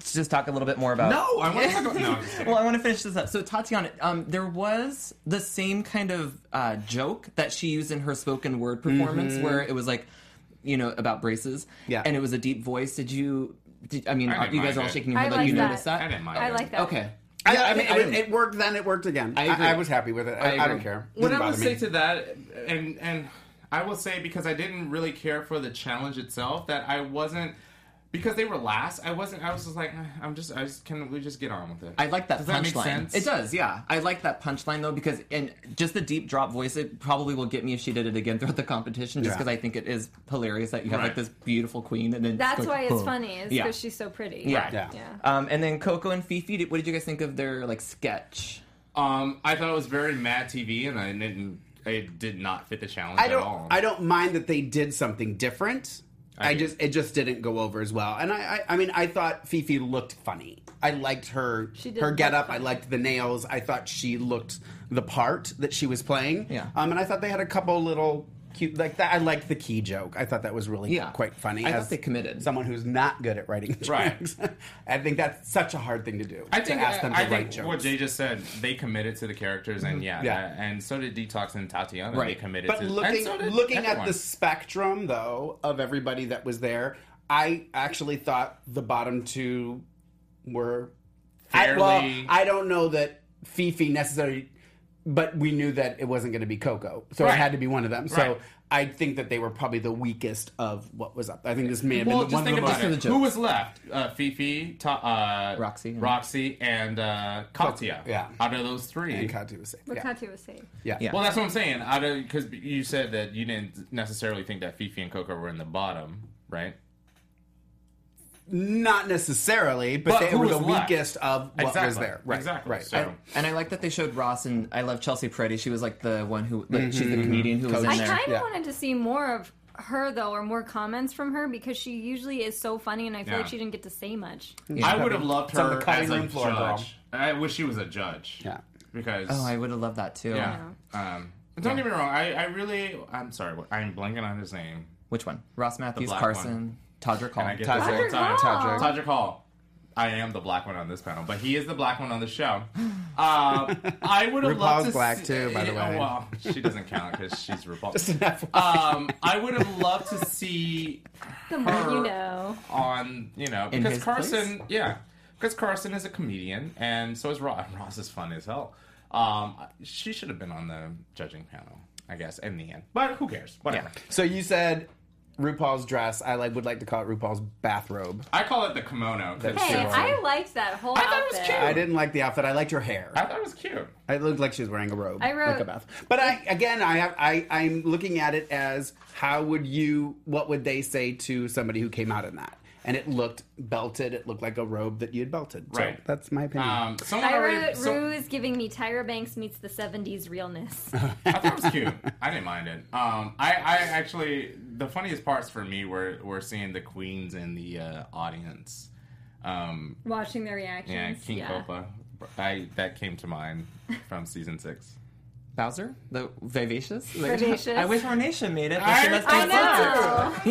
just talk a little bit more about? No, I want to talk about. No, I'm just [LAUGHS] kidding. Well, I want to finish this up. So Tatianna, um, there was the same kind of uh, joke that she used in her spoken word performance, where it was like, you know, about braces. Mm-hmm. Yeah. and it was a deep voice. Did you? Did, I mean, I you guys are all shaking your head like like you that. noticed that. I didn't mind. I it. like that. Okay. I, Yeah, I I mean, mean, it, it worked then. It worked again. I I, agree. I was happy with it. I, I I, don't care. What I would say to that, and and I will say because I didn't really care for the challenge itself, that I wasn't because they were last. I wasn't. I was just like, eh, I'm just. I just can we just get on with it. I like that Does punchline. It does, yeah. I like that punchline though because and just the deep drop voice. It probably will get me if she did it again throughout the competition, just Yeah. because I think it is hilarious that you have Right. like this beautiful queen and then That's just why it's "Huh." funny, is Yeah. because she's so pretty. Yeah. Yeah. Yeah. Um, and then Coco and Phi Phi. did- What did you guys think of their like sketch? Um, I thought it was very Mad TV, and I didn't. It did not fit the challenge I don't. all. I don't mind that they did something different. I, I just it just didn't go over as well. And I, I I mean I thought Phi Phi looked funny. I liked her She did her get up. I liked the nails. I thought she looked the part that she was playing. Yeah. Um, and I thought they had a couple little cute like that. I liked the key joke. I thought that was really Yeah. quite funny. I thought as they committed. Someone who's not good at writing [LAUGHS] Right. jokes. [LAUGHS] I think that's such a hard thing to do. I think to ask them to I write think jokes. what Jay just said. They committed to the characters, and mm-hmm. yeah, Yeah. that- and so did Detox and Tatianna. They committed But to. looking and so did looking at the spectrum though of everybody that was there, I actually thought the bottom two were I, well, Fairly- I don't know that Phi Phi necessarily, but we knew that it wasn't going to be Coco, so it had to be one of them. So Right. I think that they were probably the weakest of what was up. I think this may have Well, been the just one think of the about most- it. the Who was left? Uh, Phi Phi, Ta- uh, Roxxxy and- Roxxxy, and uh, Katya. Yeah. Out of those three, and Katu was safe. But Yeah. Katya was safe. yeah. Yeah. Well, that's what I'm saying. Out of because you said that you didn't necessarily think that Phi Phi and Coco were in the bottom, right? Not necessarily, but, But they were the was left? weakest of what exactly. was there. Right. Exactly. Right. So, And I like that they showed Ross and I love Chelsea Peretti. She was like the one who like, she's the comedian who was Coach. in I there. kind of Yeah. wanted to see more of her though, or more comments from her because she usually is so funny, and I feel Yeah. like she didn't get to say much. I would have loved It's her as a room floor, girl. judge. I wish she was a judge. Yeah. Because Oh, I would have loved that too. yeah. Um, don't get me wrong. I, I really. I'm sorry. I'm blanking on his name. Which one? Ross Mathews, black Carson, Todrick Hall. Can I get Todrick. this all the time? Hall. Todrick Hall. I am the black one on this panel, but he is the black one on the show. Uh, [LAUGHS] I would have loved to see black see- too, by the Yeah, way. Well, she doesn't count because she's RuPaul. Just an FYI. um, I would have loved to see The more her you know. on, you know, In because his Carson, place? yeah, because Carson is a comedian, and so is Ross. [LAUGHS] Ross is fun as hell. Um, she should have been on the judging panel, I guess, in the end. But who cares? Whatever. So you said RuPaul's dress. I like would like to call it RuPaul's bathrobe. I call it the kimono. 'cause That's Hey, Sure. I liked that whole I thought it outfit. was cute. I didn't like the outfit. I liked her hair. I thought it was cute. It looked like she was wearing a robe, I wrote- like a bath. But I again, I have, I, I'm looking at it as how would you, what would they say to somebody who came out in that? And it looked belted. It looked like a robe that you had belted. So Right. that's my opinion. Um, someone I already. wrote so- Ru is giving me Tyra Banks meets the 70s realness. [LAUGHS] I thought it was cute. I didn't mind it. Um, I, I actually the funniest parts for me were were seeing the queens in the uh, audience. Um, Watching their reactions. yeah, King Copa. I that came to mind from season six. Bowser, the vivacious. Vivacious. I wish our made it. But I- she must I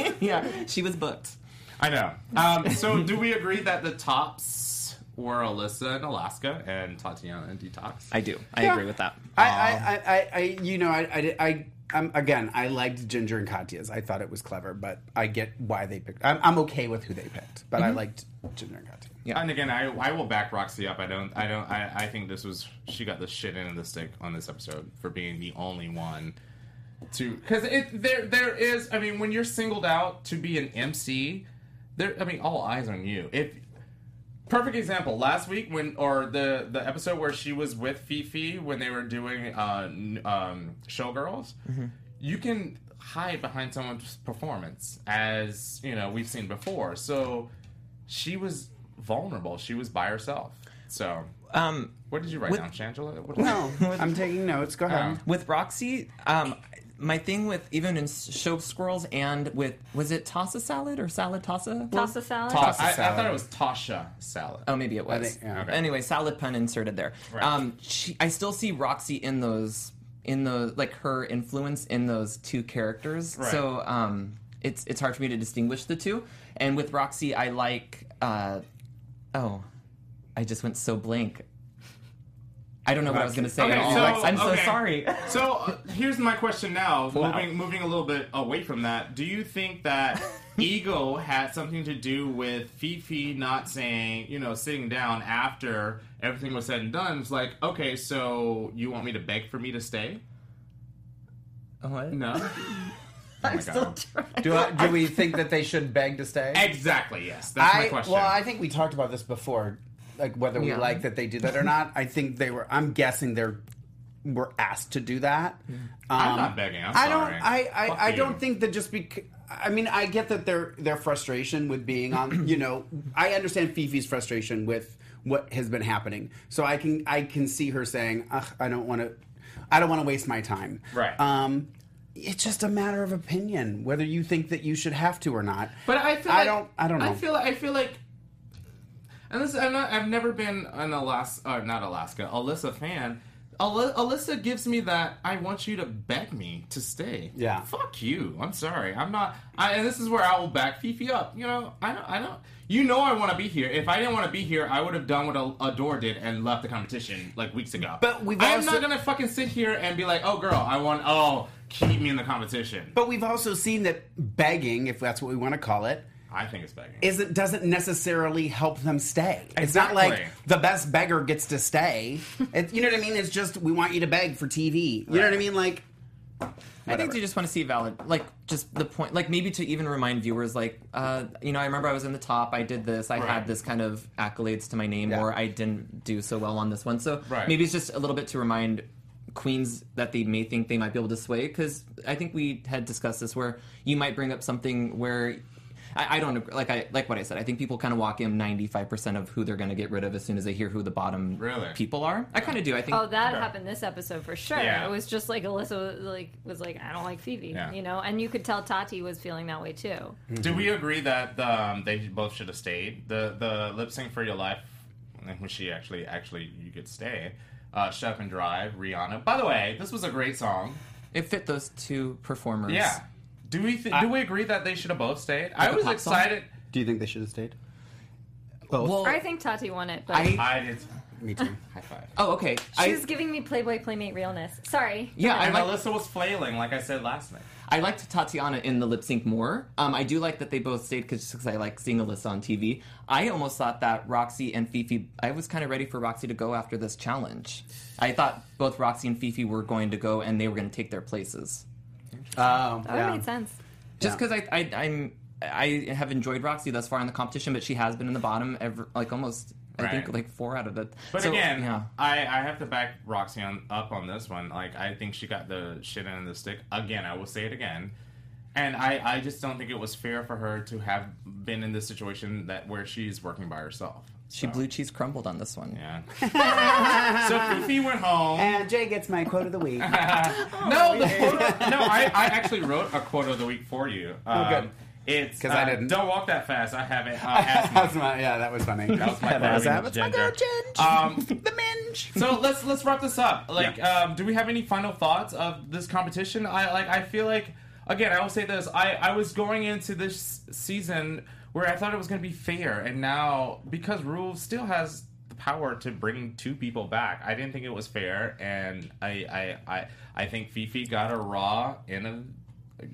know. [LAUGHS] yeah, she was booked. I know. Um, so do we agree that the tops were Alyssa in Alaska and Tatianna in Detox? I do. I Yeah. agree with that. I, I, I, I, I, you know, I, I, I, I'm again. I liked Ginger and Katya's. I thought it was clever, but I get why they picked. I'm, I'm okay with who they picked, but I liked Ginger and Katya. Yeah. And again, I, I will back Roxxxy up. I don't. I don't. I, I think this was she got the shit end of the stick on this episode for being the only one to because it there there is. I mean, when you're singled out to be an MC, there. I mean, all eyes on you. If perfect example last week when or the the episode where she was with Phi Phi when they were doing uh um showgirls, you can hide behind someone's performance as you know we've seen before. So she was vulnerable. She was by herself. So, Um, what did you write With- down, Shangela? What No, I'm taking notes. Go ahead. Um, with Roxxxy, um, my thing with even in show squirrels and with was it Tossa salad or salad Tossa? Toss a salad. Toss- I, I thought it was Tasha salad. Oh, maybe it was. think- yeah. Okay. Anyway, salad pun inserted there. Right. Um, she, I still see Roxxxy in those, in those, like her influence in those two characters. Right. So um, it's it's hard for me to distinguish the two. And with Roxxxy, I like. Uh, oh, I just went so blank. I don't know what I was going to say Okay, at all. so- I'm so okay. sorry. So uh, here's my question now. Wow. Moving moving a little bit away from that, do you think that [LAUGHS] ego had something to do with Phi Phi not saying, you know, sitting down after everything was said and done? It's like, okay, so you want me to beg for me to stay? what? No. [LAUGHS] I'm my still trying. Do, I, do we think that they should beg to stay? Exactly. Yes. That's my question. well, I think we talked about this before, like whether we Yeah. like that they do that or not. I think they were. I'm guessing they're were asked to do that. I'm Um, not begging. I'm I don't. I I, Fuck I you. don't think that just because. I mean, I get that their their frustration with being on. [CLEARS THROAT] You know, I understand Phi Phi's frustration with what has been happening. So I can I can see her saying, Ugh, "I don't want to, I don't want to waste my time." Right. Um, it's just a matter of opinion whether you think that you should have to or not. But I feel I like, don't- I don't know. I feel I feel like and this I'm not I've never been an Alaska uh, not Alaska, Alyssa fan. Aly- Alyssa gives me that I want you to beg me to stay. Yeah. Fuck you. I'm sorry. I'm not I, and this is where I will back Phi Phi up. You know, I don't I don't you know I want to be here. If I didn't want to be here, I would have done what Ad- Adore did and left the competition like weeks ago. But we've I'm also- not gonna fucking sit here and be like, oh girl, I want oh keep me in the competition. But we've also seen that begging, if that's what we want to call it, I think it's begging. isn't doesn't necessarily help them stay. It's not like the best beggar gets to stay. It, you know what I mean? It's just we want you to beg for TV. You know what I mean? Like I think they just want to see valid, like just the point, like maybe to even remind viewers, like, uh, you know, I remember I was in the top, I did this, I Right. had this kind of accolades to my name, Yeah. or I didn't do so well on this one. So Right. maybe it's just a little bit to remind queens that they may think they might be able to sway, because I think we had discussed this where you might bring up something where. I, I don't agree. like I like what I said. I think people kind of walk in ninety five percent of who they're going to get rid of as soon as they hear who the bottom Really? people are. I kind of do. I think. Oh, that Okay. happened this episode for sure. Yeah. It was just like Alyssa was like was like I don't like Phoebe, Yeah. you know, and you could tell Tati was feeling that way too. Do we agree that um, they both should have stayed? The the lip sync for your life, when she actually actually you could stay. Uh, Shut Up and Drive, Rihanna. By the way, this was a great song. it fit those two performers. Yeah. Do we th- do we agree that they should have both stayed? I was pop song? excited. Do you think they should have stayed? Both. Well, I think Tati won it, but I I did. Me too. [LAUGHS] High five. oh okay. she I was giving me Playboy Playmate realness. Sorry. yeah, I And like Alyssa was flailing, like I said last night. I liked Tatianna in the lip sync more. Um, I do like that they both stayed because I like seeing Alyssa on TV. I almost thought that Roxxxy and Phi Phi. I was kind of ready for Roxxxy to go after this challenge. I thought both Roxxxy and Phi Phi were going to go and they were going to take their places. Oh, That yeah. made sense. Just Yeah. because I, I I'm I have enjoyed Roxxxy thus far in the competition, but she has been in the bottom ever like almost I think like four out of the. But so, again, yeah. I, I have to back Roxxxy on, up on this one. Like, I think she got the shit end of the stick. Again, I will say it again. And I, I just don't think it was fair for her to have been in this situation that where she's working by herself. She So, blue cheese crumbled on this one. Yeah. [LAUGHS] so Phi Phi went home. And Jay gets my quote of the week. [LAUGHS] no, the quote, no, I, I actually wrote a quote of the week for you. Um, good. It's 'Cause I uh, didn't. Don't walk that fast. I have it. Uh, asked That's my, yeah, that was funny. That was my quote That's of the week, Ginger. Um, [LAUGHS] the Minj. so let's let's wrap this up. Like, Yeah. um, do we have any final thoughts of this competition? I like. I feel like again. I will say this. I I was going into this season where I thought it was going to be fair, and now because Rule still has the power to bring two people back, I didn't think it was fair, and I I I, I think Phi Phi got a raw in a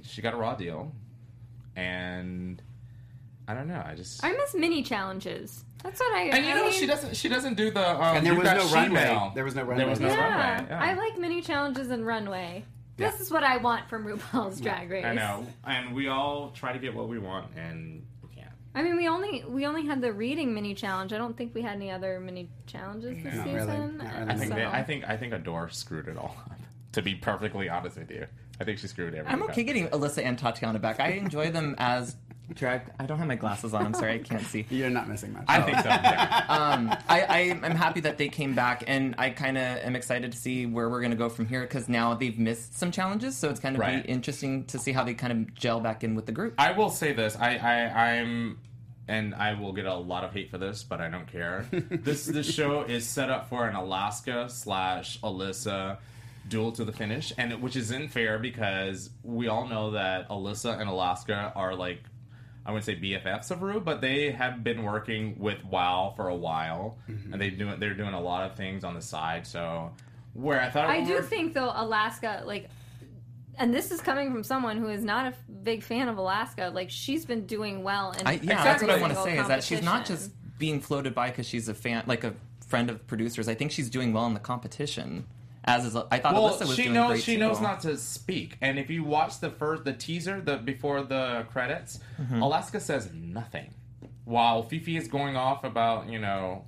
she got a raw deal, and I don't know. I just. I miss mini challenges. That's what I. and you I know mean, she doesn't. She doesn't do the. Um, And there you was no runway. She-Mail. There was no There was no runway. Yeah, runway. Yeah. I like mini challenges and runway. This is what I want from RuPaul's Drag Race. I know, and we all try to get what we want, and we can't. I mean, we only we only had the reading mini challenge. I don't think we had any other mini challenges this Not really. season. Not really. I think so- they, I think I think Adore screwed it all up. To be perfectly honest with you, I think she screwed everything. I'm okay up. getting Alyssa and Tatianna back. I enjoy them as drag. I don't have my glasses on. I'm sorry, I can't see. [LAUGHS] You're not missing much. I think so. Yeah. [LAUGHS] Um, I, I am happy that they came back, and I kind of am excited to see where we're going to go from here because now they've missed some challenges, so it's kind of Right. be interesting to see how they kind of gel back in with the group. I will say this. I, I I'm and I will get a lot of hate for this, but I don't care. [LAUGHS] this this show is set up for an Alaska slash Alyssa duel to the finish, and which is unfair because we all know that Alyssa and Alaska are like I wouldn't say BFFs of Ru, but they have been working with WoW for a while, mm-hmm. and they do they're doing a lot of things on the side. So where I thought I we do were- think though Alaska like and this is coming from someone who is not a f- big fan of Alaska. Like she's been doing well and yeah, that's what I want to say is that she's not just being floated by because she's a fan, like a friend of producers. I think she's doing well in the competition. As is, I thought well, Alyssa was she doing knows great she too. knows not to speak. And if you watch the first the teaser, the before the credits, Mm-hmm. Alaska says nothing, while Phi Phi is going off about you know,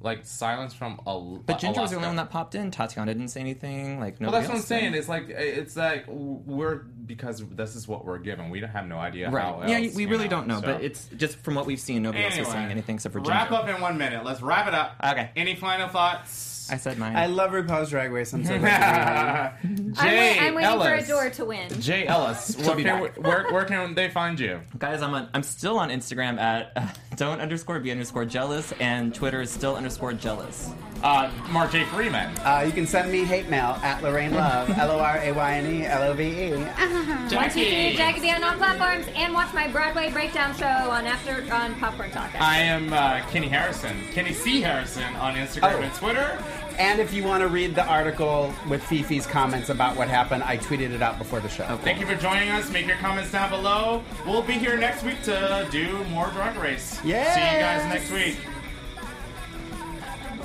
like silence from Al- But Ginger was the only one that popped in. Tatianna didn't say anything. Like no. Well, that's what I'm did. saying. It's like it's like we're because this is what we're given. We don't have no idea Right. how. yeah, else, we you really don't know, so. but it's just from what we've seen, nobody else is saying anything except for Ginger. Wrap up in one minute. Let's wrap it up. Okay. Any final thoughts? I said mine. I love RuPaul's Drag Race. I'm so [LAUGHS] glad I'm, Jay wait, I'm waiting Ellis. for Adore to win. Jay Ellis. [LAUGHS] She'll where, be can, back. where, where can they find you? Guys, I'm on, I'm still on Instagram at uh, [LAUGHS] don't underscore be underscore jealous, and Twitter is still underscore jealous. Uh, Mark J. Freeman. Uh, you can send me hate mail at Lorayne Love, [LAUGHS] L O R A Y N E L O V E. One, two, three, Jackie B on all platforms, and watch my Broadway breakdown show on after on Popcorn Talk. I am uh, Kenny Harrison, Kenny C. Harrison on Instagram Oh. and Twitter. And if you want to read the article with Phi Phi's comments about what happened, I tweeted it out before the show. Thank you for joining us. Make your comments down below. We'll be here next week to do more Drag Race. Yes. See you guys next week.